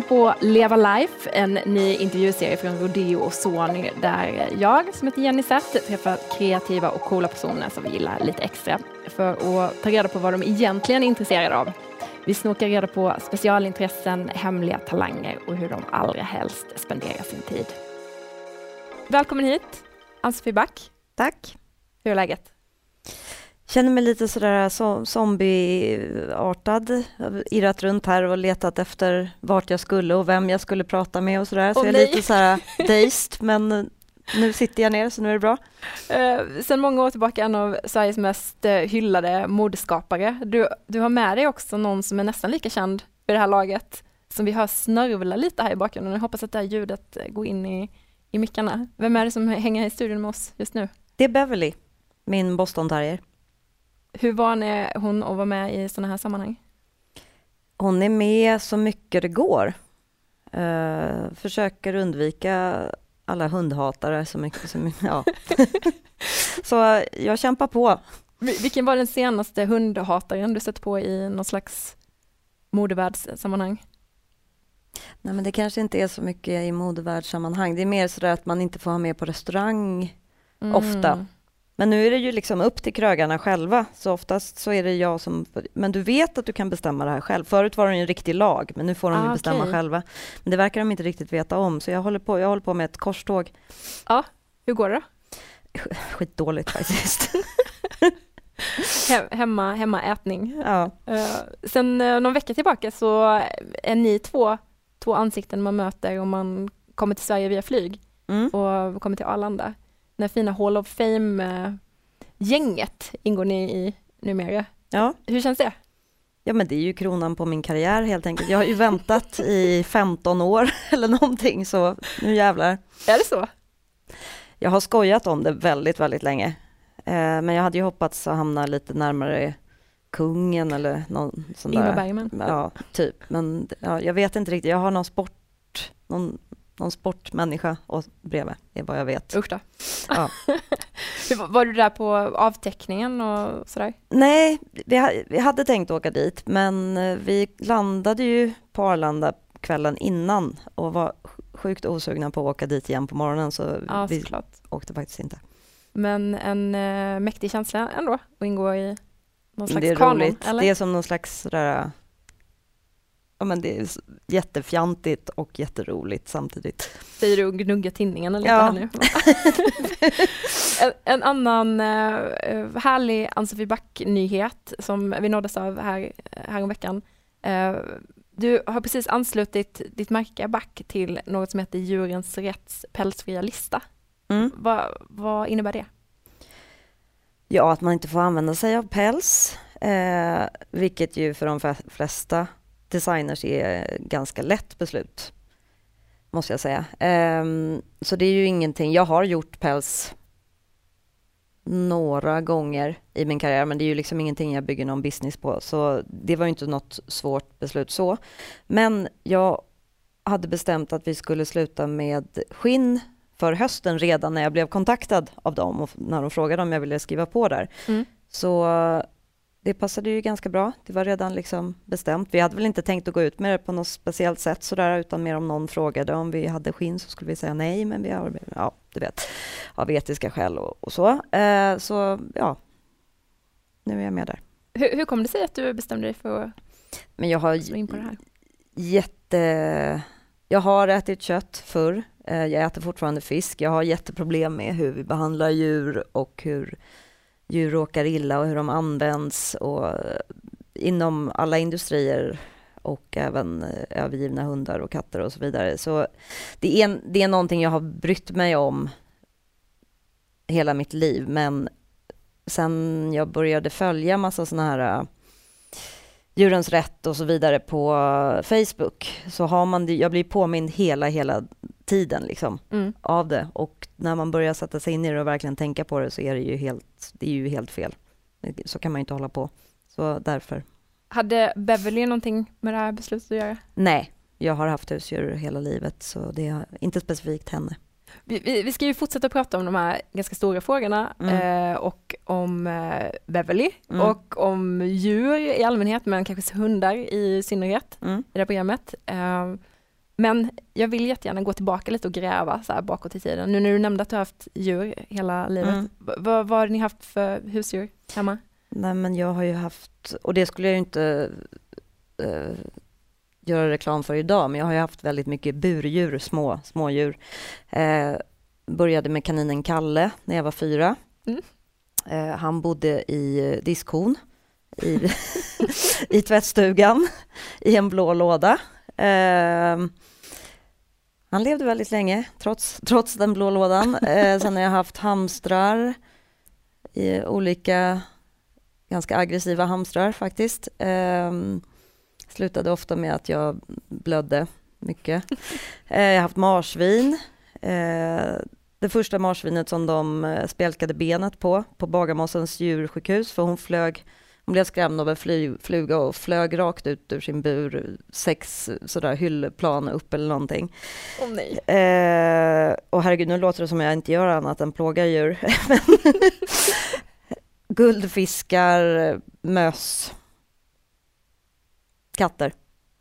lyssnar på Leva Life, en ny intervjuserie från Rodeo och Sony där jag, som heter Jenny Zett, träffar kreativa och coola personer som vi gillar lite extra för att ta reda på vad de egentligen är intresserade av. Vi snokar reda på specialintressen, hemliga talanger och hur de allra helst spenderar sin tid. Välkommen hit, Ann-Sofie Back. Tack. Hur är läget? Känner mig lite sådär so zombieartad. Irrat runt här och letat efter vart jag skulle och vem jag skulle prata med och sådär. Så jag är lite såhär dazed, men nu sitter jag ner så nu är det bra. Eh, sen många år tillbaka en av Sveriges mest eh, hyllade modeskapare. Du, du har med dig också någon som är nästan lika känd vid det här laget, som vi hör snörvla lite här i bakgrunden. Jag hoppas att det här ljudet eh, går in i, i mickarna. Vem är det som hänger i studion med oss just nu? Det är Beverly, min Boston terrier. Hur van är hon att vara med i sådana här sammanhang? Hon är med så mycket det går. Eh, försöker undvika alla hundhatare så mycket som ja. Så jag kämpar på. Vi- Vilken var den senaste hundhataren du sett på i någon slags modevärldssammanhang? Nej men det kanske inte är så mycket i modevärldssammanhang. Det är mer sådär att man inte får ha med på restaurang Mm. Ofta. Men nu är det ju liksom upp till krögarna själva, så oftast så är det jag som... Men du vet att du kan bestämma det här själv. Förut var det en riktig lag, men nu får de Ah, ju bestämma okej. själva. Men det verkar de inte riktigt veta om, så jag håller på, jag håller på med ett korståg. Hur går det då? Skitdåligt faktiskt. He- hemma, hemmaätning. ja. Uh, sen uh, någon vecka tillbaka så är ni två, två ansikten man möter om man kommer till Sverige via flyg Mm. och kommer till Arlanda. Här fina Hall of Fame-gänget ingår ni i numera. ja. Hur känns det? Ja men det är ju kronan på min karriär helt enkelt. Jag har ju väntat i 15 år eller någonting, så nu jävlar. Är det så? Jag har skojat om det väldigt, väldigt länge. Eh, men jag hade ju hoppats att hamna lite närmare kungen eller någon sån Ingmar där. Bergman? Ja, typ. Men ja, jag vet inte riktigt. Jag har någon sport, någon, någon sportmänniska och bredvid, är vad jag vet. Usch då. Ja. Var du där på avteckningen och sådär? Nej, vi, vi hade tänkt åka dit, men eh, vi landade ju på Arlanda kvällen innan och var sjukt osugna på att åka dit igen på morgonen, så Ja, vi såklart. åkte faktiskt inte. Men en uh, mäktig känsla ändå att ingå i någon slags det är kanon, roligt. eller? Det är som någon slags sådär, ja men det är jättefjantigt och jätteroligt samtidigt. Säger du och gnuggar tinningarna lite Ja. här nu. en, en annan uh, härlig Ann-Sofie Back-nyhet som vi nåddes av här, här om veckan. Eh, du har precis anslutit ditt märke Back till något som heter Djurens Rätts pälsfria lista. Mm. Vad, vad innebär det? Ja, att man inte får använda sig av päls, eh, vilket ju för de flesta designers är ganska lätt beslut, måste jag säga. Ehm, så det är ju ingenting, jag har gjort päls några gånger i min karriär, men det är ju liksom ingenting jag bygger någon business på, så det var ju inte något svårt beslut så. Men jag hade bestämt att vi skulle sluta med skinn för hösten redan när jag blev kontaktad av dem och när de frågade om jag ville skriva på där. Mm. Så det passade ju ganska bra. Det var redan liksom bestämt. Vi hade väl inte tänkt att gå ut med det på något speciellt sätt sådär, utan mer om någon frågade om vi hade skinn så skulle vi säga nej, men vi har, ja, du vet, av etiska skäl och, och så. Eh, så ja, nu är jag med där. Hur, hur kom det sig att du bestämde dig för att Men jag har slå in på det här? jätte... Jag har ätit kött förr. Eh, Jag äter fortfarande fisk. Jag har jätteproblem med hur vi behandlar djur och hur djur råkar illa och hur de används och eh, inom alla industrier och även eh, övergivna hundar och katter och så vidare. Så det är, det är någonting jag har brytt mig om hela mitt liv, men sen jag började följa massa sådana här eh, Djurens rätt och så vidare på Facebook så har man det, jag blir påmind hela, hela tiden liksom Mm. av det och när man börjar sätta sig in i det och verkligen tänka på det så är det ju helt, det är ju helt fel. Så kan man ju inte hålla på. Så därför. Hade Beverly någonting med det här beslutet att göra? Nej, jag har haft husdjur hela livet så det är inte specifikt henne. Vi, vi, vi ska ju fortsätta prata om de här ganska stora frågorna Mm. eh, och om eh, Beverly Mm. och om djur i allmänhet men kanske hundar i synnerhet Mm. i det här programmet. Eh, Men jag vill jättegärna gå tillbaka lite och gräva så här bakåt i tiden. Nu när du nämnde att du har haft djur hela livet. Mm. Vad vad har ni haft för husdjur hemma? Nej men jag har ju haft, och det skulle jag ju inte eh, göra reklam för idag, men jag har ju haft väldigt mycket burdjur, små, smådjur. Eh, började med kaninen Kalle när jag var fyra. Mm. Eh, han bodde i diskon, diskhon i, i tvättstugan i en blå låda. Ehm, han levde väldigt länge, trots, trots den blå lådan. Eh, sen har jag haft hamstrar i olika ganska aggressiva hamstrar faktiskt. Ehm, slutade ofta med att jag blödde mycket. Eh, jag har haft marsvin. Det första marsvinet som de eh, spjälkade benet på, på Bagarmossens djursjukhus, för hon flög hon blev skrämd av en fly, fluga och flög rakt ut ur sin bur, sex sådär hyllplan upp eller någonting. Åh oh, nej. Eh, och herregud, nu låter det som jag inte gör annat än plågar djur. Guldfiskar, möss, katter.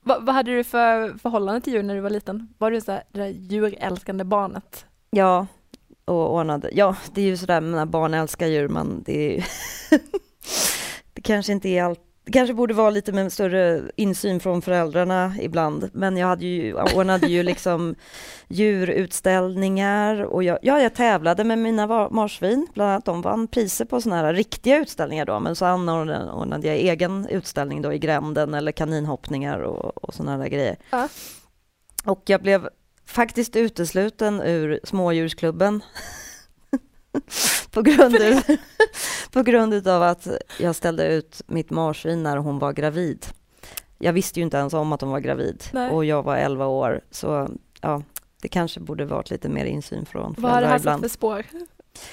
Va, vad hade du för förhållande till djur när du var liten? Var du så här, det där djurälskande barnet? Ja, och ordnade. Ja, det är ju sådär när barn älskar djur, men det är Det kanske inte är allt det kanske borde vara lite med större insyn från föräldrarna ibland, men jag hade ju, jag ordnade ju liksom djurutställningar och jag, ja, jag tävlade med mina marsvin, bland annat de vann priser på sådana här riktiga utställningar då, men så anordnade ordnade jag egen utställning då i gränden eller kaninhoppningar och, och sådana där grejer. Ja. Och jag blev faktiskt utesluten ur smådjursklubben på grund, på grund av att jag ställde ut mitt marsvin när hon var gravid. Jag visste ju inte ens om att hon var gravid Nej. och jag var 11 år så ja, det kanske borde varit lite mer insyn från Vad har det föräldrar här ibland. för spår?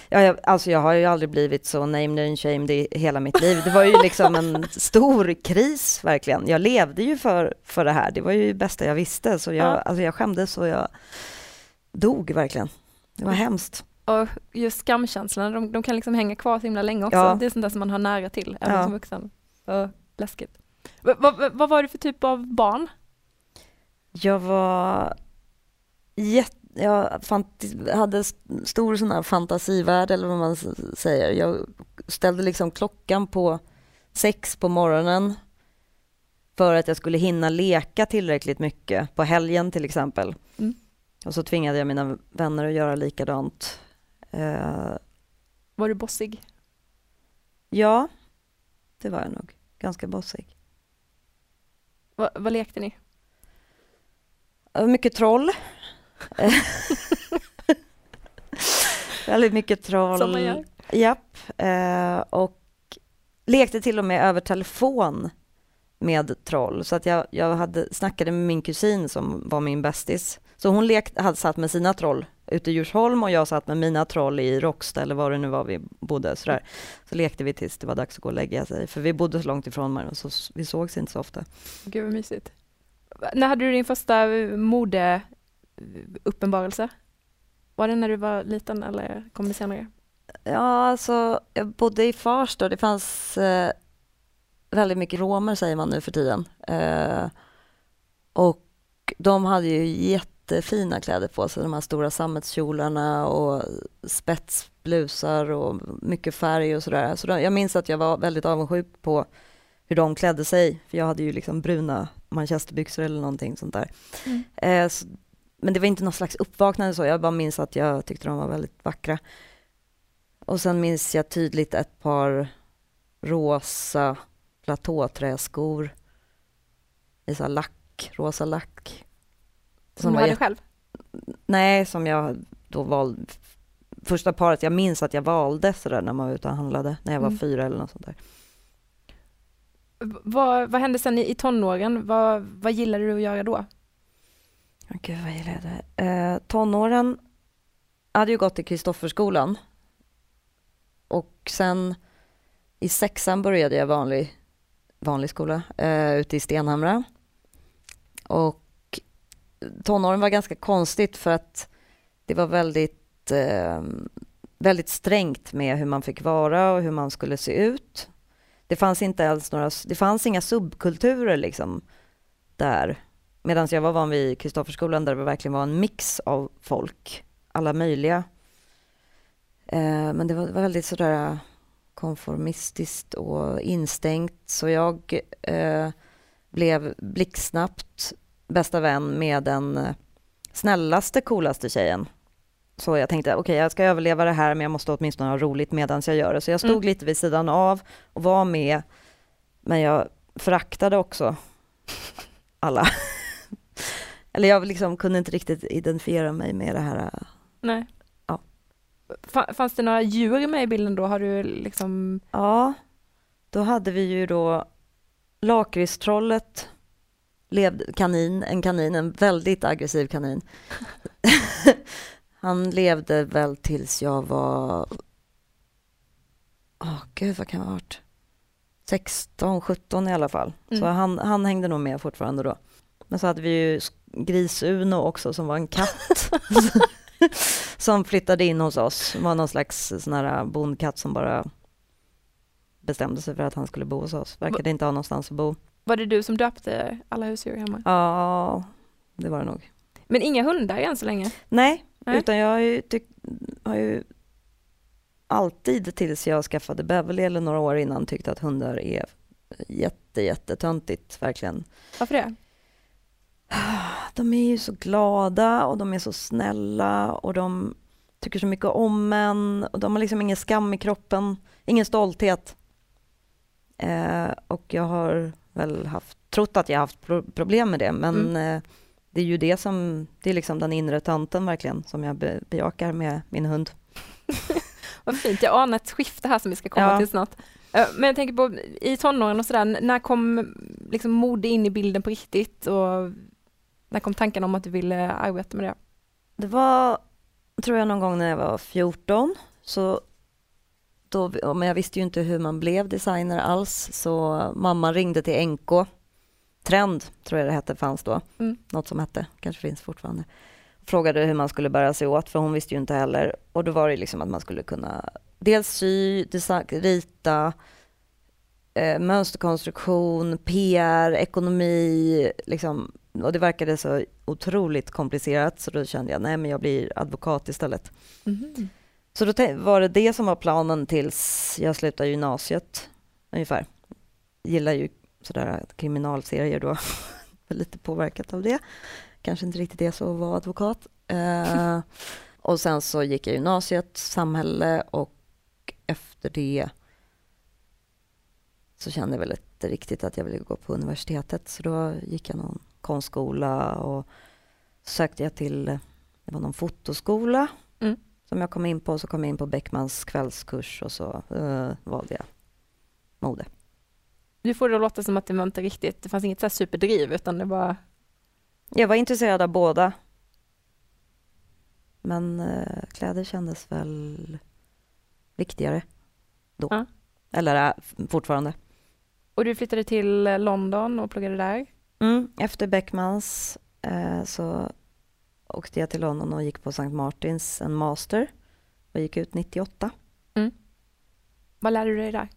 Ja, jag, alltså jag har ju aldrig blivit så named and shamed i hela mitt liv. Det var ju liksom en stor kris verkligen. Jag levde ju för, för det här. Det var ju det bästa jag visste. Så jag, Ja. alltså jag skämdes och jag dog verkligen. Det var hemskt. Och just skamkänslorna, de, de kan liksom hänga kvar så himla länge också. Ja. Det är sånt där som man har nära till, även Ja. som vuxen. Och läskigt. Va, vad var du för typ av barn? Jag var jätte... Jag hade st- stor sån här fantasivärld, eller vad man säger. Jag ställde liksom klockan på sex på morgonen för att jag skulle hinna leka tillräckligt mycket, på helgen till exempel. Mm. Och så tvingade jag mina vänner att göra likadant. Eh, Var du bossig? ja, det var jag nog. Ganska bossig. Va, vad lekte ni? Eh, Mycket troll. Eh, Väldigt mycket troll. Som man gör. Japp. Eh, och lekte till och med över telefon med troll. Så att jag, jag hade, snackade med min kusin som var min bästis. Så hon lekt, hade satt med sina troll ute i Djursholm och jag satt med mina troll i Råcksta eller var det nu var vi bodde. Sådär. Så lekte vi tills det var dags att gå och lägga sig. För vi bodde så långt ifrån varandra så vi sågs inte så ofta. Gud vad mysigt. När hade du din första modeuppenbarelse? Var det när du var liten eller kom det senare? Ja, alltså jag bodde i Farsta och det fanns eh, väldigt mycket romer säger man nu för tiden. Eh, och de hade ju jättefina kläder på sig, de här stora sammetskjolarna och spetsblusar och mycket färg och sådär. Så de, jag minns att jag var väldigt avundsjuk på hur de klädde sig, för jag hade ju liksom bruna manchesterbyxor eller någonting sånt där. Mm. Eh, så, men det var inte någon slags uppvaknande så, jag bara minns att jag tyckte de var väldigt vackra. Och sen minns jag tydligt ett par rosa platåträskor i så lack, rosa lack. Som du var hade jätte- själv? Nej, som jag då valde. Första paret jag minns att jag valde sådär när man var ute och handlade, när jag var Mm. fyra eller något sånt där. Vad, vad hände sen i, i tonåren? Vad, vad gillade du att göra då? Oh, Gud, vad gillar jag det? Eh, tonåren hade ju gått i Kristofferskolan. Och sen i sexan började jag vanlig, vanlig skola eh, ute i Stenhamra. Och tonåren var ganska konstigt för att det var väldigt, eh, väldigt strängt med hur man fick vara och hur man skulle se ut. Det fanns inte alls några, det fanns inga subkulturer liksom där Medan jag var van vid Kristofferskolan där det verkligen var en mix av folk, alla möjliga. Eh, men det var, var väldigt sådär konformistiskt och instängt så jag eh, blev blixtsnabbt bästa vän med den eh, snällaste, coolaste tjejen. Så jag tänkte, okej okay, jag ska överleva det här men jag måste åtminstone ha roligt medan jag gör det. Så jag stod mm. lite vid sidan av och var med. Men jag föraktade också alla. Eller jag liksom kunde inte riktigt identifiera mig med det här. Nej. Ja. Fanns det några djur med i bilden då? Har du liksom... Ja, då hade vi ju då lakritstrollet, kanin, en kanin, en väldigt aggressiv kanin. Han levde väl tills jag var... Åh oh, gud, vad kan jag ha varit? 16, 17 i alla fall. Mm. Så han, han hängde nog med fortfarande då. Men så hade vi ju Gris-Uno också som var en katt. som flyttade in hos oss. Det var någon slags sån här bondkatt som bara bestämde sig för att han skulle bo hos oss. Verkade inte ha någonstans att bo. Var det du som döpte alla husdjur hemma? Ja, det var det nog. Men inga hundar än så länge? Nej, Nej. utan jag har ju, har ju alltid tills jag skaffade Beverly eller några år innan tyckt att hundar är jätte, jättetöntigt, verkligen. Varför det? De är ju så glada och de är så snälla och de tycker så mycket om en och de har liksom ingen skam i kroppen, ingen stolthet. Eh, och jag har väl haft, trott att jag haft pro problem med det, men mm. eh, det är ju det som, det är liksom den inre tanten verkligen, som jag be bejakar med min hund. Vad fint, jag anar ett skifte här som vi ska komma ja. till snart. Eh, men jag tänker på i tonåren och sådär, när kom liksom mode in i bilden på riktigt och när kom tanken om att du ville arbeta med det? Det var, tror jag, någon gång när jag var 14. Så då, men jag visste ju inte hur man blev designer alls, så mamma ringde till NK. Trend, tror jag det hette, fanns då. Mm. Något som hette, kanske finns fortfarande. Frågade hur man skulle bära sig åt, för hon visste ju inte heller. Och då var det liksom att man skulle kunna dels sy, design, rita, eh, mönsterkonstruktion, PR, ekonomi, liksom och det verkade så otroligt komplicerat så då kände jag nej men jag blir advokat istället. Mm. Så då var det det som var planen tills jag slutade gymnasiet ungefär. Gillar ju sådär kriminalserier då, lite påverkat av det. Kanske inte riktigt det så att vara advokat. Uh, och sen så gick jag gymnasiet, samhälle och efter det så kände jag väl inte riktigt att jag ville gå på universitetet så då gick jag någon konstskola och så sökte jag till, det var någon fotoskola mm. som jag kom in på, så kom jag in på Beckmans kvällskurs och så uh, valde jag mode. Du får det att låta som att det var inte riktigt, det fanns inget så superdriv utan det var... Jag var intresserad av båda. Men uh, kläder kändes väl viktigare då. Ja. Eller uh, fortfarande. Och du flyttade till London och pluggade där? Mm, efter Beckmans eh, så åkte jag till London och gick på St. Martins en master och gick ut 98. Mm. Vad lärde du dig där?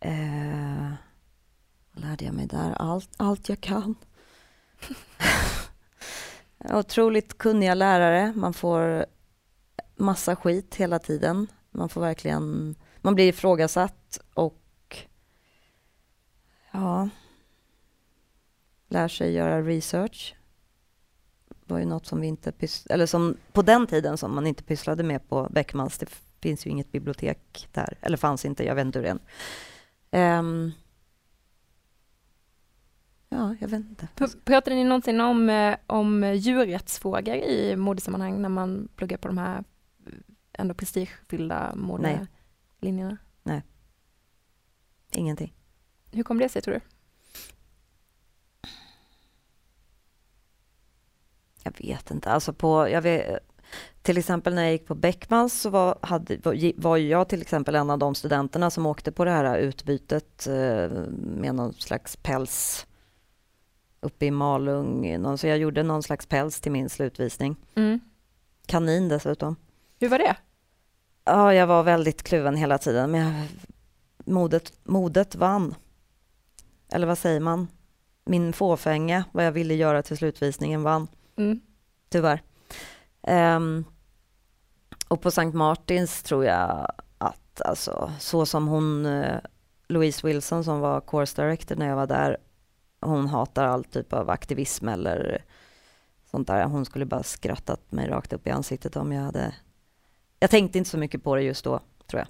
Eh, vad lärde jag mig där? Allt, allt jag kan. Otroligt kunniga lärare. Man får massa skit hela tiden. Man får verkligen... Man blir ifrågasatt och ja, lär sig göra research. Det var ju något som vi inte eller som på den tiden som man inte pysslade med på Beckmans. Det finns ju inget bibliotek där, eller fanns inte, jag vet inte hur det är. Um, ja, jag vet inte. Pratade ni någonsin om, eh, om djurrättsfrågor i modesammanhang när man pluggar på de här ändå prestigefyllda modelinjerna? Nej. Nej. Ingenting. Hur kom det sig tror du? Jag vet inte. Alltså på, jag vet, till exempel när jag gick på Beckmans så var, hade, var jag till exempel en av de studenterna som åkte på det här utbytet eh, med någon slags päls uppe i Malung. Så jag gjorde någon slags päls till min slutvisning. Mm. Kanin dessutom. Hur var det? Ja, jag var väldigt kluven hela tiden, men jag, modet, modet vann. Eller vad säger man? min fåfänga, vad jag ville göra till slutvisningen vann, Mm. tyvärr. Ehm, och på Sankt Martins tror jag att alltså, så som hon, eh, Louise Wilson som var course director när jag var där, hon hatar all typ av aktivism eller sånt där. Hon skulle bara skrattat mig rakt upp i ansiktet om jag hade... Jag tänkte inte så mycket på det just då, tror jag.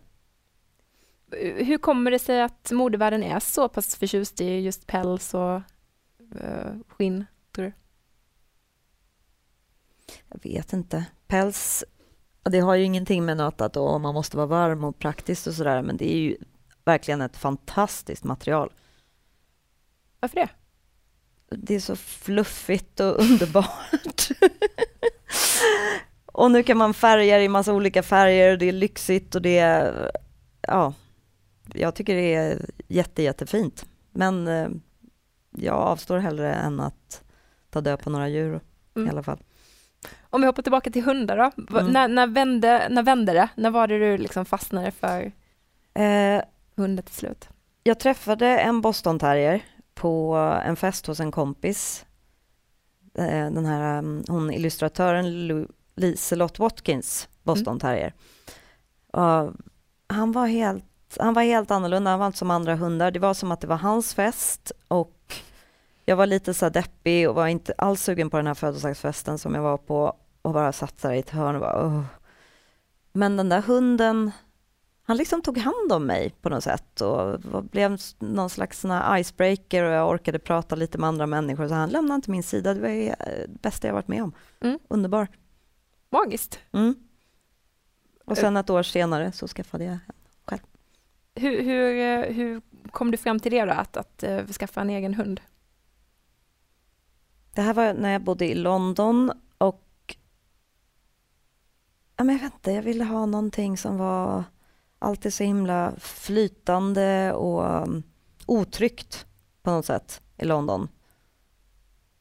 Hur kommer det sig att modevärlden är så pass förtjust i just päls och eh, skinn, tror du? Jag vet inte. Päls, det har ju ingenting med något att åh, man måste vara varm och praktiskt och sådär, men det är ju verkligen ett fantastiskt material. Varför det? Det är så fluffigt och underbart. och nu kan man färga i massa olika färger, det är lyxigt och det är, ja, jag tycker det är jätte, jättefint. Men eh, jag avstår hellre än att ta död på några djur Mm. i alla fall. Om vi hoppar tillbaka till hundar då. Mm. När, när, vände, när vände det? När var det du liksom fastnade för Eh, hunden till slut? Jag träffade en boston terrier på en fest hos en kompis. Eh, Den här um, hon illustratören Lu- Liselott Watkins boston terrier. Och han, var helt, han var helt annorlunda, han var inte som andra hundar. Det var som att det var hans fest och jag var lite så deppig och var inte alls sugen på den här födelsedagsfesten som jag var på och bara satt där i ett hörn och bara "Åh." Men den där hunden han liksom tog hand om mig på något sätt och blev någon slags sån här icebreaker och jag orkade prata lite med andra människor så han lämnade inte min sida. Det var det eh, bästa jag varit med om. Mm. Underbar. Magiskt. Mm. Och sen ett år senare så skaffade jag Hur, hur, eh, hur kom du fram till det då, att, att skaffa en egen hund? Det här var när jag bodde i London och ja, men jag vet inte, jag ville ha någonting som var alltid så himla flytande och um, otryggt på något sätt i London.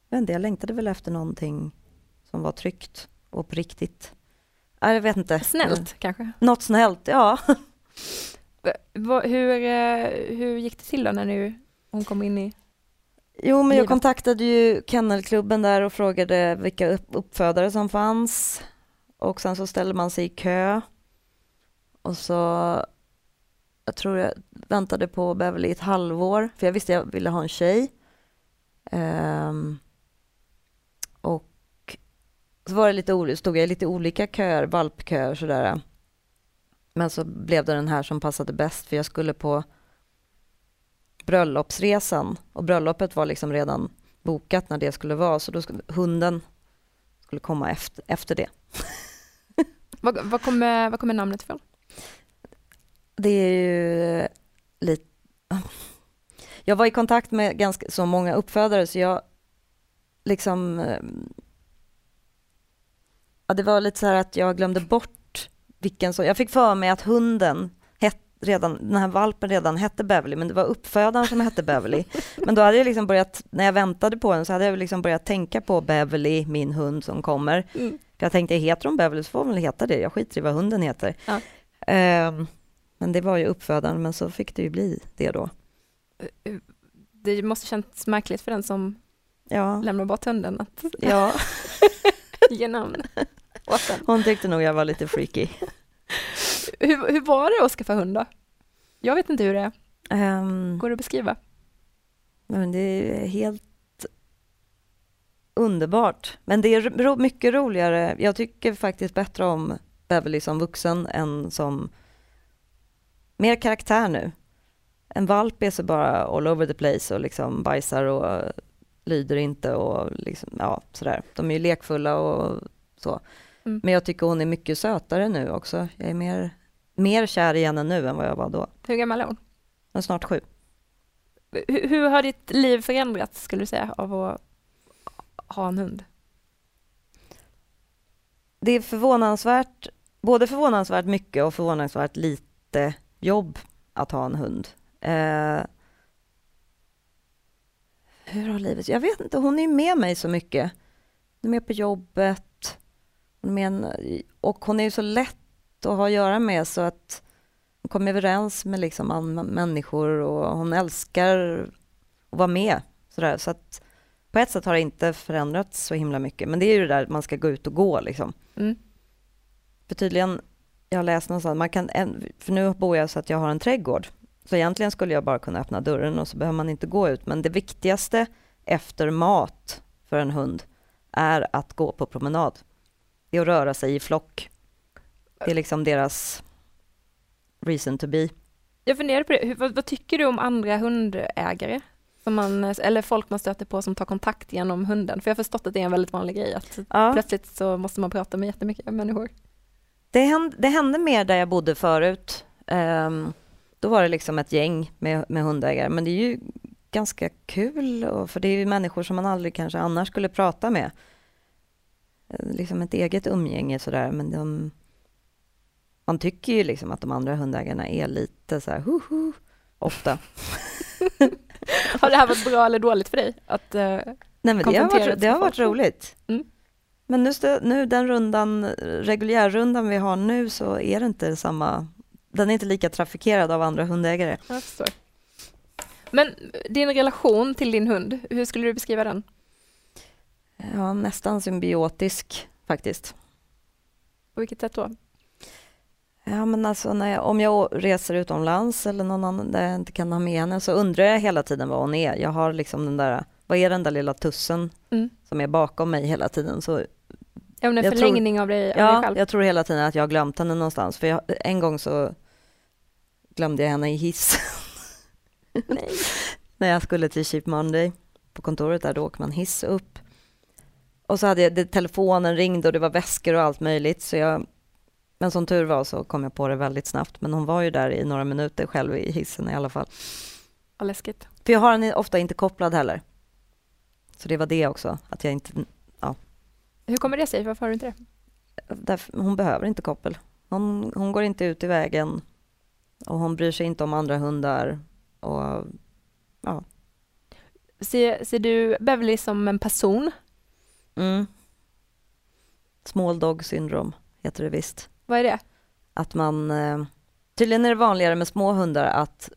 Jag, vet inte, jag längtade väl efter någonting som var tryggt och på riktigt. Ja, jag vet inte. Snällt kanske? Något snällt, ja. Hur, eh, hur gick det till då när du, hon kom in i... Jo, men jag kontaktade ju kennelklubben där och frågade vilka upp- uppfödare som fanns. Och sen så ställde man sig i kö. Och så, jag tror jag väntade på Beverly i ett halvår, för jag visste jag ville ha en tjej. Ehm, och så var det lite olika, stod jag i lite olika köer, valpköer sådär. Men så blev det den här som passade bäst, för jag skulle på bröllopsresan och bröllopet var liksom redan bokat när det skulle vara så då skulle hunden skulle komma efter, efter det. Var, var, kommer, var kommer namnet ifrån? Det är ju lite... Jag var i kontakt med ganska så många uppfödare så jag liksom... eh, Ja, det var lite så här att jag glömde bort vilken så... Jag fick för mig att hunden redan, den här valpen redan hette Beverly, men det var uppfödaren som hette Beverly. Men då hade jag liksom börjat, när jag väntade på den så hade jag liksom börjat tänka på Beverly, min hund som kommer. Mm. För jag tänkte, heter hon Beverly så får hon väl heta det, jag skiter i vad hunden heter. Ja. Ehm, men det var ju uppfödaren, men så fick det ju bli det då. Det måste känts märkligt för den som Ja, lämnar bort hunden att ja. ge namn åt den. hon tyckte nog jag var lite freaky. Hur, hur var det att skaffa hund då? Jag vet inte hur det är. Ehm, Går det att beskriva? men det är helt underbart. Men det är ro- mycket roligare. Jag tycker faktiskt bättre om Beverly som vuxen än som mer karaktär nu. En valp är så bara all over the place och liksom bajsar och lyder inte och liksom, ja, sådär. De är ju lekfulla och så. Mm. Men jag tycker hon är mycket sötare nu också. Jag är mer, mer kär i henne nu än vad jag var då. Hur gammal är hon? Hon är snart sju. Hur, hur har ditt liv förändrats skulle du säga av att ha en hund? Det är förvånansvärt, både förvånansvärt mycket och förvånansvärt lite jobb att ha en hund. Eh, hur har livet... Jag vet inte, hon är med mig så mycket. Hon är med på jobbet. Hon är med en, och hon är ju så lätt att ha att göra med så att hon kommer överens med liksom människor och hon älskar att vara med Sådär, så att på ett sätt har det inte förändrats så himla mycket, men det är ju det där att man ska gå ut och gå liksom. Mm. För tydligen, jag har läst någonstans, man kan, för nu bor jag så att jag har en trädgård, så egentligen skulle jag bara kunna öppna dörren och så behöver man inte gå ut, men det viktigaste efter mat för en hund är att gå på promenad. Är att röra sig i flock. Det är liksom deras reason to be. Jag funderar på det, vad, vad, tycker du om andra hundägare? Som man, eller folk man stöter på som tar kontakt genom hunden? För jag har förstått att det är en väldigt vanlig grej, att ja. plötsligt så måste man prata med jättemycket människor. Det hände, det hände mer där jag bodde förut. Um, då var det liksom ett gäng med, med hundägare, men det är ju ganska kul, och, för det är ju människor som man aldrig kanske annars skulle prata med. Eh, liksom ett eget umgänge sådär, men de, man tycker ju liksom att de andra hundägarna är lite så här, hoho, ofta. har det här varit bra eller dåligt för dig? Att, uh, Nej, men det har varit, det har varit roligt. Mm. Men nu, nu den rundan, reguljärrundan vi har nu så är det inte samma, den är inte lika trafikerad av andra hundägare. Men din relation till din hund, hur skulle du beskriva den? Ja, nästan symbiotisk faktiskt. På vilket sätt då? Ja, men alltså jag, om jag reser utomlands eller någon annan där jag inte kan ha med henne så undrar jag hela tiden vad hon är. Jag har liksom den där, vad är den där lilla tussen mm. som är bakom mig hela tiden? Så ja, en förlängning tror, av, dig, av ja, dig själv? jag tror hela tiden att jag har glömt henne någonstans. För jag, en gång så glömde jag henne i hiss. när jag skulle till Cheap Monday på kontoret där, då åker man hiss upp. Och så hade jag, det, telefonen ringde och det var väskor och allt möjligt. Så jag, men som tur var så kom jag på det väldigt snabbt. Men hon var ju där i några minuter själv i hissen i alla fall. Vad läskigt. För jag har den ofta inte kopplad heller. Så det var det också, att jag inte... Ja. Hur kommer det sig? Varför har du inte det? Därför, hon behöver inte koppel. Hon, hon går inte ut i vägen och hon bryr sig inte om andra hundar. Och, ja. ser, ser du Beverly som en person? Mm. Small dog syndrom heter det visst. Vad är det? Att man... Eh, tydligen är det vanligare med små hundar att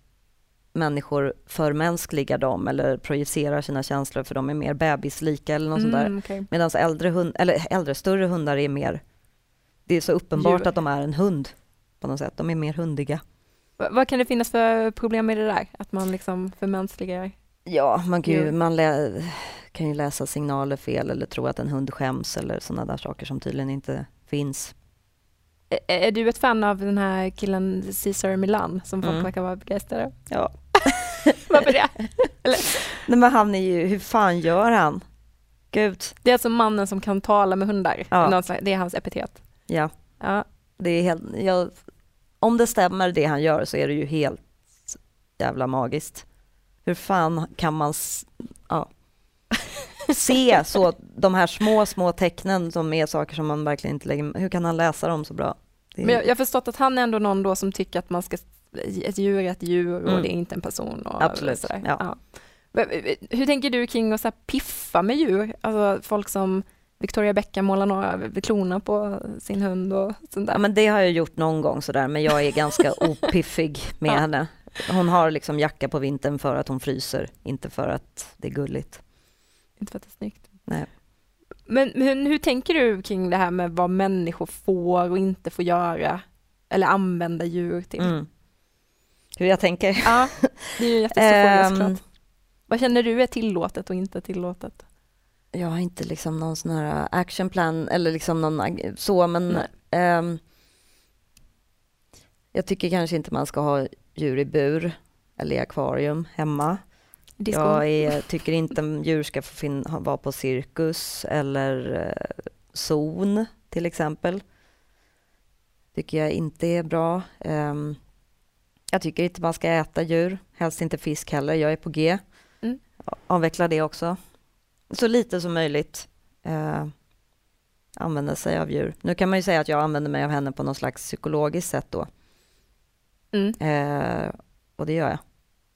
människor förmänskligar dem eller projicerar sina känslor för de är mer bebislika eller något mm, sånt där. Okay. Medan äldre, hund, eller äldre, större hundar är mer... Det är så uppenbart Djur. att de är en hund på något sätt. De är mer hundiga. Vad kan det finnas för problem med det där? Att man liksom förmänskligar? Ja, man kan ju, man lä, kan ju läsa signaler fel eller tro att en hund skäms eller sådana där saker som tydligen inte finns. Är, är du ett fan av den här killen Cesar Milan som folk mm. verkar vara begeistrade Ja. Varför det? Eller? Nej men han är ju, hur fan gör han? Gud. Det är alltså mannen som kan tala med hundar, ja. det är hans epitet. Ja. ja. Det är helt, jag om det stämmer det han gör så är det ju helt jävla magiskt. Hur fan kan man ja, se så de här små, små tecknen som är saker som man verkligen inte lägger... Hur kan han läsa dem så bra? Är... Men jag, har förstått att han är ändå någon då som tycker att man ska... Ett djur är ett djur och mm. det är inte en person. Och Absolut. Sådär. Ja. Ja. Hur tänker du kring att så piffa med djur? Alltså folk som Victoria Beckham målar några kloner på sin hund och sånt där. Ja, men det har jag gjort någon gång sådär, men jag är ganska opiffig med ja. henne. Hon har liksom jacka på vintern för att hon fryser, inte för att det är gulligt. Inte för att det är snyggt. Nej. Men, men hur tänker du kring det här med vad människor får och inte får göra eller använda djur till? Mm. Hur jag tänker? Ja, det är ju en jättestor fråga. Vad känner du är tillåtet och inte tillåtet? jag har inte liksom någon sån här actionplan eller liksom någon så, men um, jag tycker kanske inte man ska ha djur i bur eller i akvarium hemma. Disco. Jag är, tycker inte djur ska få fin- vara på cirkus eller uh, zon till exempel. Tycker jag inte är bra. Um, jag tycker inte man ska äta djur, helst inte fisk heller. Jag är på G. Mm. Avveckla det också så lite som möjligt eh, använda sig av djur. Nu kan man ju säga att jag använder mig av henne på något slags psykologiskt sätt då. Mm. Eh, och det gör jag.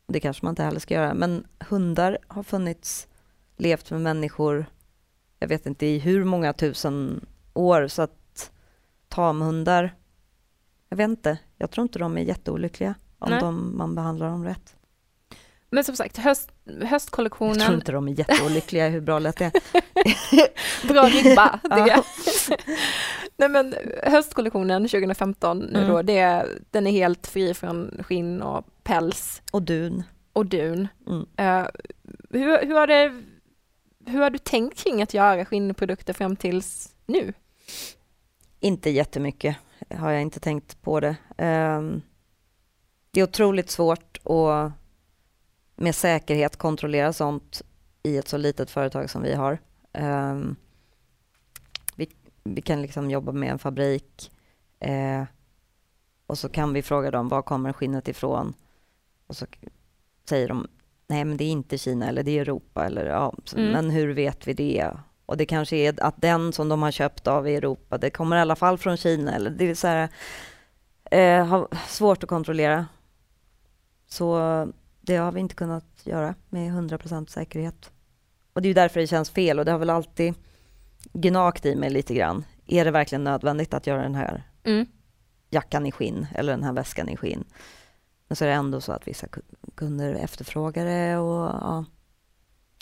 Det kanske man inte heller ska göra. Men hundar har funnits, levt med människor, jag vet inte i hur många tusen år, så att tamhundar, jag vet inte, jag tror inte de är jätteolyckliga om de, man behandlar dem rätt. Men som sagt, höst, höstkollektionen. Jag tror inte de är jätteolyckliga hur bra lätt det är. Bra ribba. Det. Nej men höstkollektionen 2015 nu mm. då, det, den är helt fri från skinn och päls. Och dun. Och dun. Mm. Uh, hur, hur, har det, hur har du tänkt kring att göra skinnprodukter fram tills nu? Inte jättemycket har jag inte tänkt på det. Um, det är otroligt svårt att med säkerhet kontrollera sånt i ett så litet företag som vi har. Um, vi, kan liksom jobba med en fabrik uh, och så kan vi fråga dem var kommer skinnet ifrån? Och så säger de nej men det är inte Kina eller det är Europa eller ja, mm. men hur vet vi det? Och det kanske är att den som de har köpt av i Europa, det kommer i alla fall från Kina eller det är så här, eh, svårt att kontrollera. Så det har vi inte kunnat göra med 100% säkerhet. Och det är därför det känns fel och det har väl alltid gnagt i mig lite grann. Är det verkligen nödvändigt att göra den här mm. jackan i skinn eller den här väskan i skinn? Men så är det ändå så att vissa kunder efterfrågar det och, ja.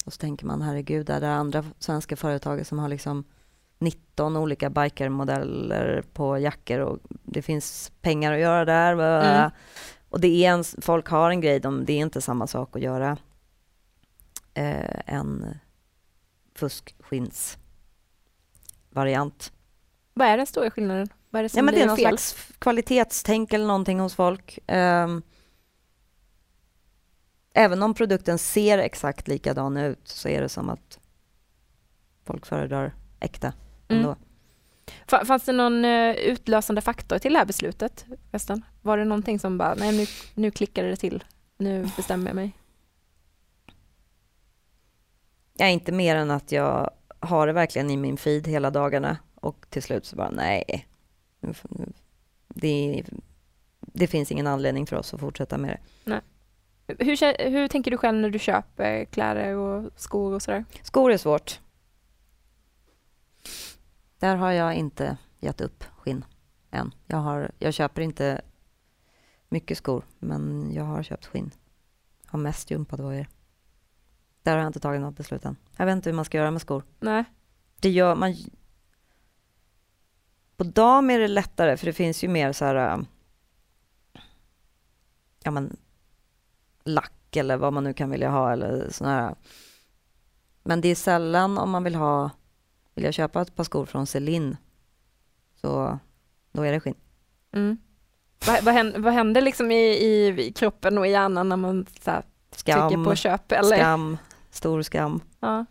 och så tänker man herregud, är det andra svenska företag som har liksom 19 olika bikermodeller på jackor och det finns pengar att göra där. Mm. Och det är en, folk har en grej, de, det är inte samma sak att göra eh, en fuskskinsvariant. Vad är den stora skillnaden? Vad är det som ja, men det är någon fel? slags kvalitetstänk eller någonting hos folk. Um, även om produkten ser exakt likadan ut så är det som att folk föredrar äkta ändå. Mm. Fanns det någon uh, utlösande faktor till det här beslutet? Resten? Var det någonting som bara, nej nu, nu klickade det till, nu bestämmer jag mig? Ja, inte mer än att jag har det verkligen i min feed hela dagarna och till slut så bara nej. Det, det finns ingen anledning för oss att fortsätta med det. Nej. Hur, hur tänker du själv när du köper kläder och skor och sådär? Skor är svårt. Där har jag inte gett upp skinn än. Jag, har, jag köper inte mycket skor, men jag har köpt skinn. Har mest gympadojor. Där har jag inte tagit något beslut än. Jag vet inte hur man ska göra med skor. Nej. Det gör man... På dam är det lättare, för det finns ju mer så här... Äh, ja, men lack eller vad man nu kan vilja ha eller sån här. Men det är sällan om man vill ha, vill jag köpa ett par skor från Celine, så då är det skinn. Mm. Vad, vad, händer, vad händer liksom i, i, kroppen och i hjärnan när man så här, skam, trycker på köp? Eller? Skam, stor skam. Ja.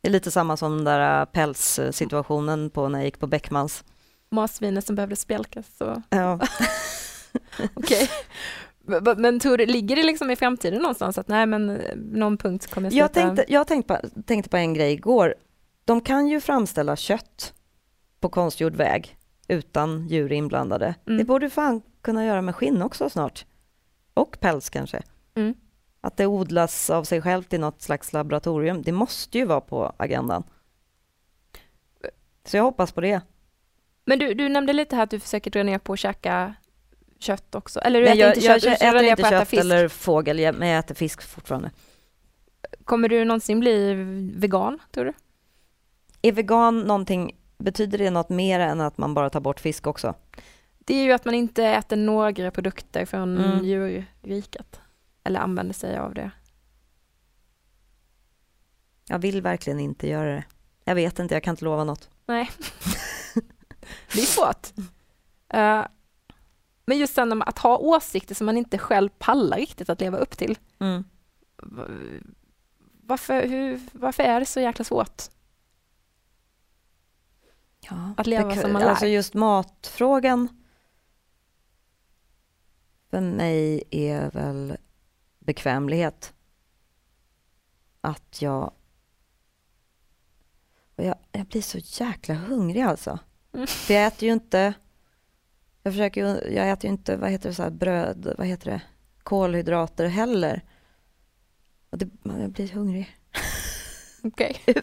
Det är lite samma som den där äh, pälssituationen på när jag gick på Beckmans. Marsvinet som behövde spjälkas. Så. Ja. Okej. Men tror du, ligger det liksom i framtiden någonstans att nej men eh, någon punkt kommer sluta? Jag tänkte, jag tänkte, på, tänkte på en grej igår. De kan ju framställa kött på konstgjord väg utan djur inblandade. Mm. Det borde fan kunna göra med skinn också snart. Och päls kanske. Mm. Att det odlas av sig självt i något slags laboratorium. Det måste ju vara på agendan. Så jag hoppas på det. Men du, du nämnde lite här att du försöker dra ner på att käka kött också? Eller du äter jag, inte kött, jag, jag äter inte kött fisk. eller fågel, men jag äter fisk fortfarande. Kommer du någonsin bli vegan, tror du? Är vegan någonting, betyder det något mer än att man bara tar bort fisk också? Det är ju att man inte äter några produkter från mm. djurriket, eller använder sig av det. Jag vill verkligen inte göra det. Jag vet inte, jag kan inte lova något. Nej. det är svårt. Uh, Men just sen att ha åsikter som man inte själv pallar riktigt att leva upp till. Mm. Varför, hur, varför är det så jäkla svårt? Ja, att leva det, som man lär? Alltså just matfrågan för mig är väl bekvämlighet. Att jag... Jag, jag blir så jäkla hungrig alltså. Mm. För jag äter ju inte jag försöker jag äter ju inte, vad heter det, så här, bröd, vad heter det, kolhydrater heller. Och det, jag blir hungrig. Okej. Okay.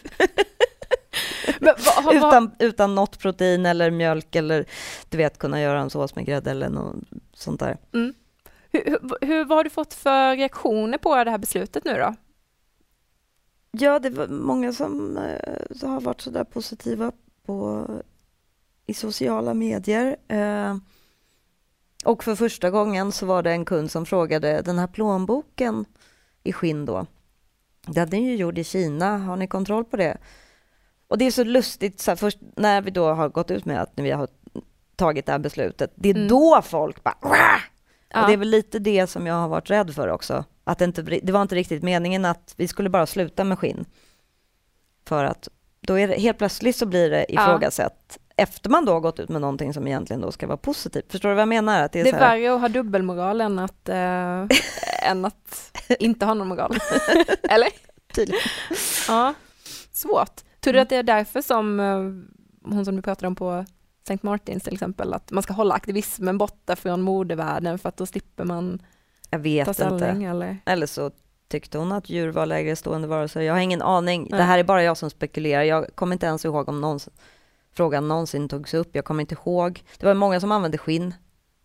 utan, utan något protein eller mjölk eller du vet kunna göra en sås med grädde eller något sånt där. Mm. Hur, hur, vad har du fått för reaktioner på det här beslutet nu då? Ja, det var många som eh, har varit sådär positiva på, i sociala medier. Eh, och för första gången så var det en kund som frågade, den här plånboken i skinn då, den är ju gjord i Kina, har ni kontroll på det? Och det är så lustigt, så här, först när vi då har gått ut med att vi har tagit det här beslutet, det är mm. då folk bara Wah! Ja. Och det är väl lite det som jag har varit rädd för också. Att det, inte, det var inte riktigt meningen att vi skulle bara sluta med skinn. För att då är det, helt plötsligt så blir det ifrågasatt ja. efter man då har gått ut med någonting som egentligen då ska vara positivt. Förstår du vad jag menar? Att det är, det är värre att ha dubbelmoral än att, äh, än att inte ha någon moral. Eller? Tydligen. Ja, svårt. Tror du att det är därför som eh, hon som du pratade om på St. Martins till exempel, att man ska hålla aktivismen borta från modevärlden för att då slipper man jag vet ta ställning, inte. Eller? eller så tyckte hon att djur var lägre stående varelser. Jag har ingen aning. Nej. Det här är bara jag som spekulerar. Jag kommer inte ens ihåg om någon, frågan någonsin togs upp. Jag kommer inte ihåg. Det var många som använde skinn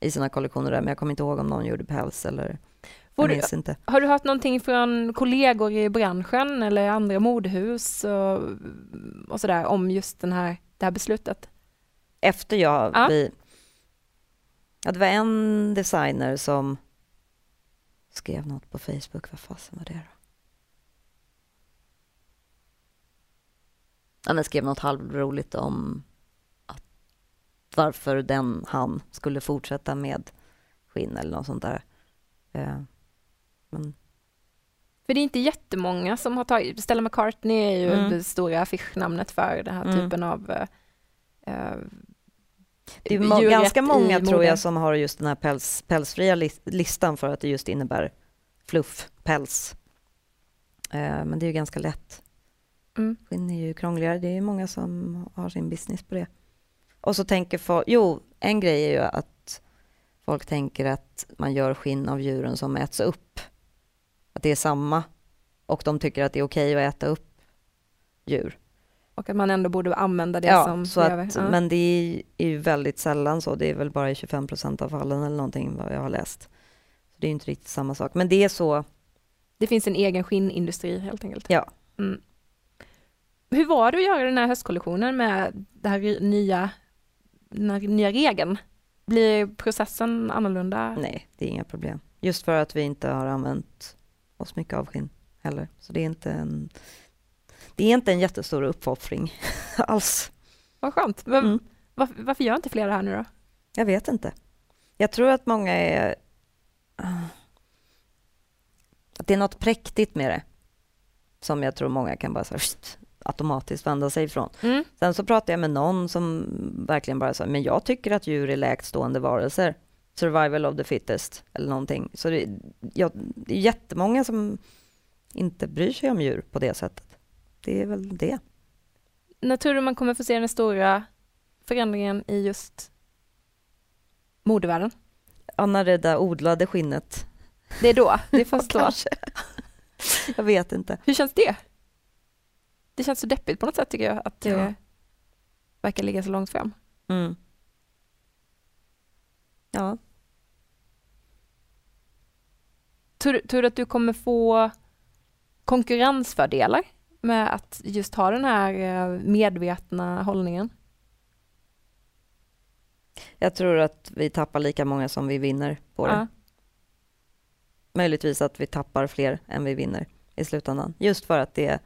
i sina kollektioner där, men jag kommer inte ihåg om någon gjorde päls eller jag minns inte. Har du hört någonting från kollegor i branschen eller andra modehus och, och sådär om just den här, det här beslutet? Efter jag ja. Vi, ja, det var en designer som skrev något på Facebook. Vad fasen var det då? Han skrev något halvroligt om att varför den, han, skulle fortsätta med skinn eller något sånt där. Eh, men... För det är inte jättemånga som har tagit, Stella McCartney är ju mm. det stora affischnamnet för den här mm. typen av uh, det är ganska många tror jag som har just den här päls, pälsfria listan för att det just innebär fluff, päls. Uh, men det är ju ganska lätt. Mm. Skinn är ju krångligare. Det är många som har sin business på det. Och så tänker folk, jo, en grej är ju att folk tänker att man gör skinn av djuren som äts upp att det är samma och de tycker att det är okej att äta upp djur. Och att man ändå borde använda det ja, som så att, ja. Men det är, är ju väldigt sällan så. Det är väl bara i 25 procent av fallen eller någonting vad jag har läst. Så Det är inte riktigt samma sak. Men det är så. Det finns en egen skinnindustri helt enkelt. Ja. Mm. Hur var det att göra den här höstkollektionen med den här nya, den här nya regeln? Blir processen annorlunda? Nej, det är inga problem. Just för att vi inte har använt oss mycket avskinn heller. Så det är inte en, det är inte en jättestor uppoffring alls. Vad skönt. Men mm. varför, varför gör inte fler det här nu då? Jag vet inte. Jag tror att många är... Att det är något präktigt med det. Som jag tror många kan bara så här, automatiskt vända sig ifrån. Mm. Sen så pratade jag med någon som verkligen bara sa, men jag tycker att djur är lägstående varelser survival of the fittest eller någonting. Så det, ja, det är jättemånga som inte bryr sig om djur på det sättet. Det är väl det. När tror du man kommer få se den stora förändringen i just modevärlden? Ja, när det där odlade skinnet. Det är då? Det är först då? Jag vet inte. Hur känns det? Det känns så deppigt på något sätt tycker jag, att det ja. verkar ligga så långt fram. Mm. Ja. Tror, tror du att du kommer få konkurrensfördelar med att just ha den här eh, medvetna hållningen? Jag tror att vi tappar lika många som vi vinner på det. Ja. Möjligtvis att vi tappar fler än vi vinner i slutändan. Just för att det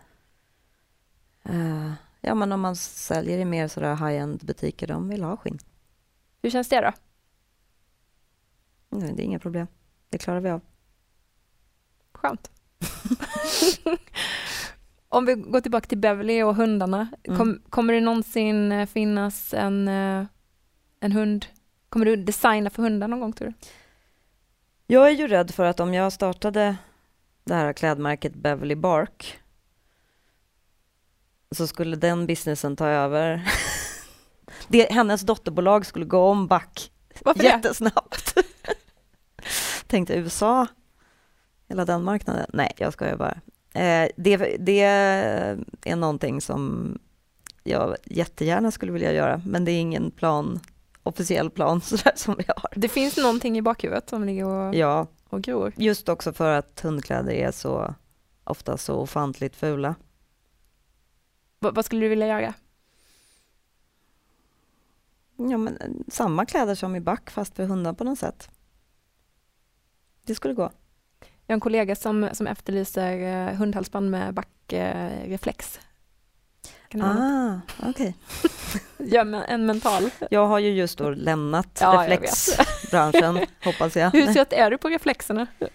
uh, Ja men om man säljer i mer sådär high-end butiker, de vill ha skinn. Hur känns det då? Nej, det är inga problem. Det klarar vi av. Skönt. Om vi går tillbaka till Beverly och hundarna. Mm. Kom, kommer det någonsin eh, finnas en, eh, en hund? Kommer du designa för hundar någon gång tror du? Jag är ju rädd för att om jag startade det här klädmärket Beverly Bark så skulle den businessen ta över. det, hennes dotterbolag skulle gå om back Varför jättesnabbt. Tänkte USA hela den marknaden. Nej, jag skojar bara. Eh, det, det är någonting som jag jättegärna skulle vilja göra, men det är ingen plan, officiell plan sådär som vi har. Det finns någonting i bakhuvudet som ligger och... Ja, och gror. Just också för att hundkläder är så ofta så ofantligt fula. V vad skulle du vilja göra? Ja, men eh, samma kläder som i back fast för hundar på något sätt. Det skulle gå. Jag har en kollega som, som efterlyser eh, hundhalsband med backreflex. Ah, okej. Okay. ja, en mental. Jag har ju just då lämnat ja, reflexbranschen, hoppas jag. Hur trött är du på reflexerna?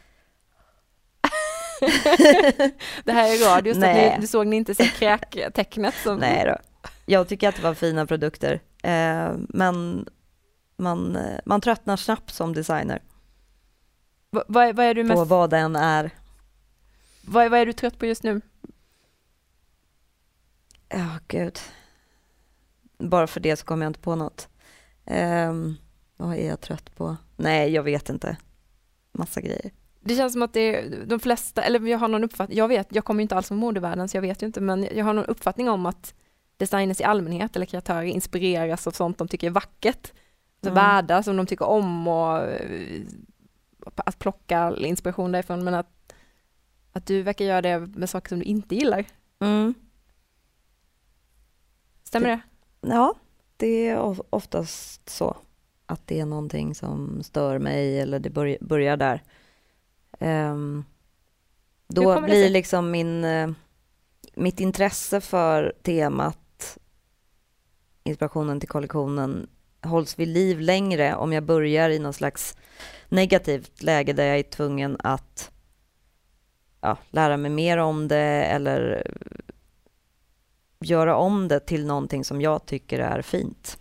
det här är radio, så ni, du såg ni inte kräktecknet? Som... Nej då. Jag tycker att det var fina produkter, eh, men man, eh, man tröttnar snabbt som designer. Va, vad, vad är du mest... På vad den är. Vad, vad är du trött på just nu? Ja, oh, gud. Bara för det så kommer jag inte på något. Um, vad är jag trött på? Nej, jag vet inte. Massa grejer. Det känns som att det är de flesta, eller jag har någon uppfattning, jag vet, jag kommer inte alls från modevärlden så jag vet ju inte, men jag har någon uppfattning om att designers i allmänhet eller kreatörer inspireras av sånt de tycker är vackert. Alltså mm. världar som de tycker om och eh, att plocka inspiration därifrån men att, att du verkar göra det med saker som du inte gillar. Mm. Stämmer det? Ja, det är oftast så. Att det är någonting som stör mig eller det börj börjar där. Um, då blir liksom min, uh, mitt intresse för temat inspirationen till kollektionen hålls vid liv längre om jag börjar i någon slags negativt läge där jag är tvungen att ja, lära mig mer om det eller göra om det till någonting som jag tycker är fint.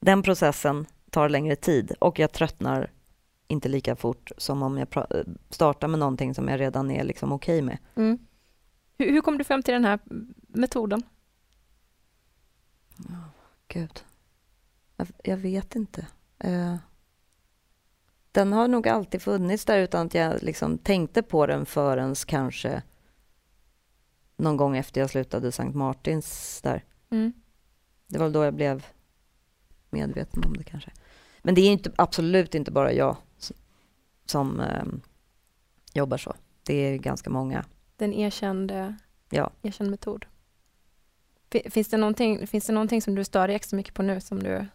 Den processen tar längre tid och jag tröttnar inte lika fort som om jag startar med någonting som jag redan är liksom okej okay med. Mm. Hur, hur kom du fram till den här metoden? Oh, Gud. Jag, jag vet inte. Uh, den har nog alltid funnits där utan att jag liksom tänkte på den förrän kanske någon gång efter jag slutade Sankt Martins där. Mm. Det var då jag blev medveten om det kanske. Men det är inte, absolut inte bara jag som, eh, jobbar så. Det är ganska många. Den erkände, ja. erkänd metod. Finns det, någonting, finns det någonting som du stör dig extra mycket på nu som du,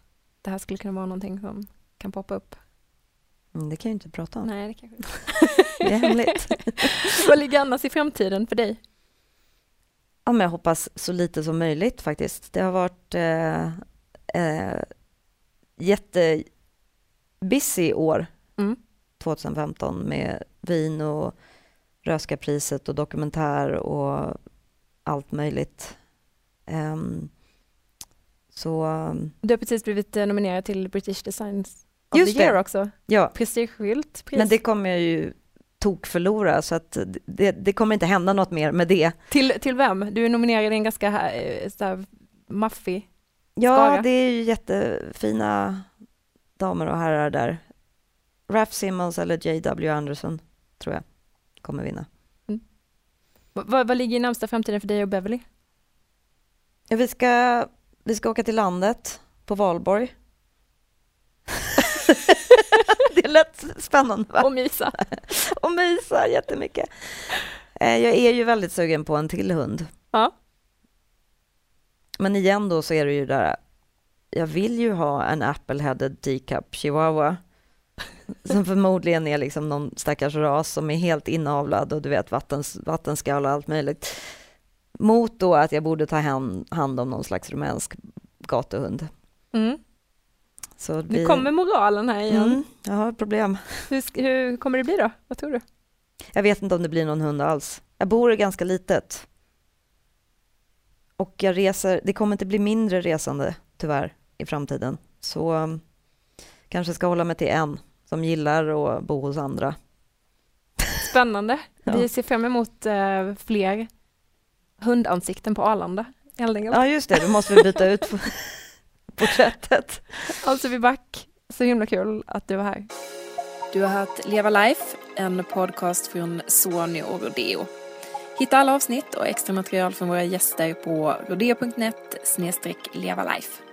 det här skulle kunna vara någonting som kan poppa upp? Mm, det kan jag inte prata om. Nej, det kanske inte. det är hemligt. Vad ligger annars i framtiden för dig? Ja, men jag hoppas så lite som möjligt faktiskt. Det har varit eh, eh, jättebusy år, mm. 2015, med vin och Röskapriset och dokumentär och allt möjligt. Um, så... Du har precis blivit eh, nominerad till British Designs of Just the Year det. också. Ja. Prestigeskylt. Pris. Men det kommer jag ju tok förlora så att det, det, kommer inte hända något mer med det. Till, till vem? Du är nominerad i en ganska eh, så här, maffig Ja, skara. det är ju jättefina damer och herrar där. Raph Simmons eller J.W. Anderson tror jag kommer vinna. Mm. Vad, vad ligger i närmsta framtiden för dig och Beverly? Ja, vi, ska, vi ska åka till landet på valborg det lät spännande va? Och mysa. och mysa jättemycket. Eh, jag är ju väldigt sugen på en till hund. Ja. Men igen då så är det ju där, jag vill ju ha en apple-headed teacup chihuahua. Som förmodligen är liksom någon stackars ras som är helt inavlad och du vet vattens, vattenskall och allt möjligt. Mot då att jag borde ta hand, hand om någon slags rumänsk gatuhund. Mm. Så vi... Nu kommer moralen här igen. Mm, jag har problem. Hur, hur kommer det bli då? Vad tror du? Jag vet inte om det blir någon hund alls. Jag bor ganska litet. Och jag reser, det kommer inte bli mindre resande tyvärr i framtiden. Så um, kanske ska hålla mig till en som gillar att bo hos andra. Spännande. ja. Vi ser fram emot uh, fler hundansikten på Arlanda. Ja just det, då måste vi byta ut porträttet. Alltså vi back. Så himla kul att du var här. Du har hört Leva Life, en podcast från Sony och Rodeo. Hitta alla avsnitt och extra material från våra gäster på rodeo.net levalife.